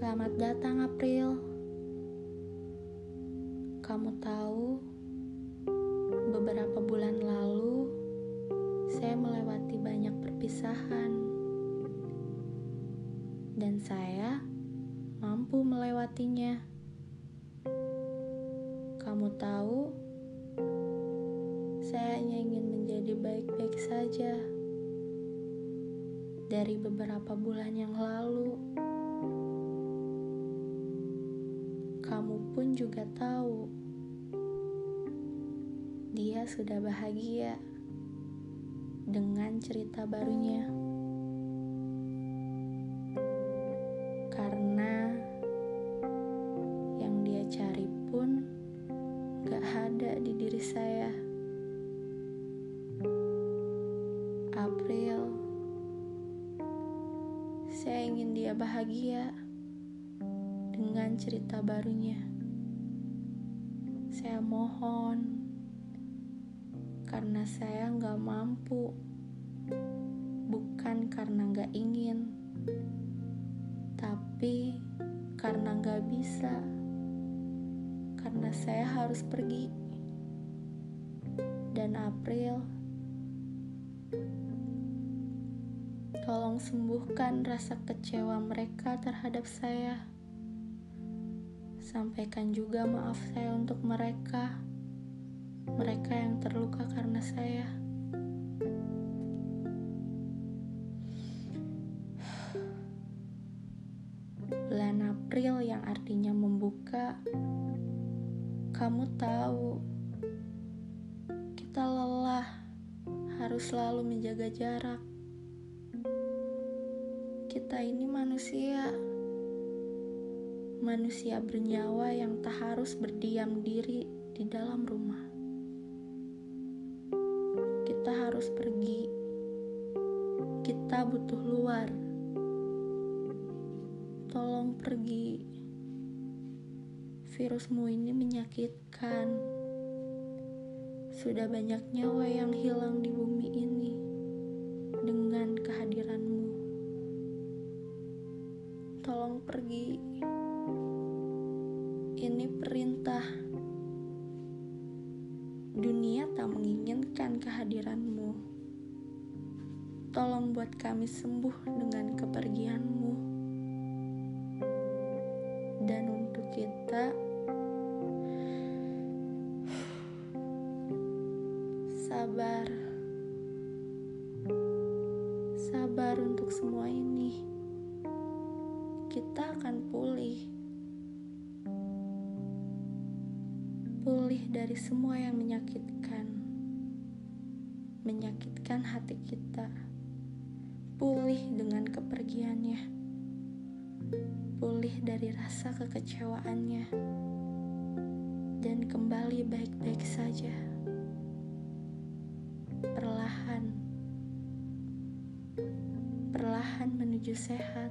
Selamat datang April. Kamu tahu, beberapa bulan lalu saya melewati banyak perpisahan. Dan saya mampu melewatinya. Kamu tahu, saya hanya ingin menjadi baik-baik saja. Dari beberapa bulan yang lalu, pun juga tahu dia sudah bahagia dengan cerita barunya. Karena yang dia cari pun gak ada di diri saya. April, saya ingin dia bahagia dengan cerita barunya. Mohon, karena saya nggak mampu, bukan karena nggak ingin, tapi karena nggak bisa, karena saya harus pergi. Dan April, tolong sembuhkan rasa kecewa mereka terhadap saya. Sampaikan juga maaf saya untuk mereka, mereka yang terluka karena saya. Bulan April yang artinya membuka, kamu tahu, kita lelah, harus selalu menjaga jarak. Kita ini manusia manusia bernyawa yang tak harus berdiam diri di dalam rumah. Kita harus pergi, kita butuh luar. Tolong pergi, virusmu ini menyakitkan. Sudah banyak nyawa yang hilang di bumi ini ini perintah. Dunia tak menginginkan kehadiranmu. Tolong buat kami sembuh dengan kepergianmu. Dan untuk kita, sabar. Sabar untuk semua ini. Kita akan pulih. Pulih dari semua yang menyakitkan, menyakitkan hati kita, pulih dengan kepergiannya, pulih dari rasa kekecewaannya, dan kembali baik-baik saja. Perlahan, perlahan menuju sehat.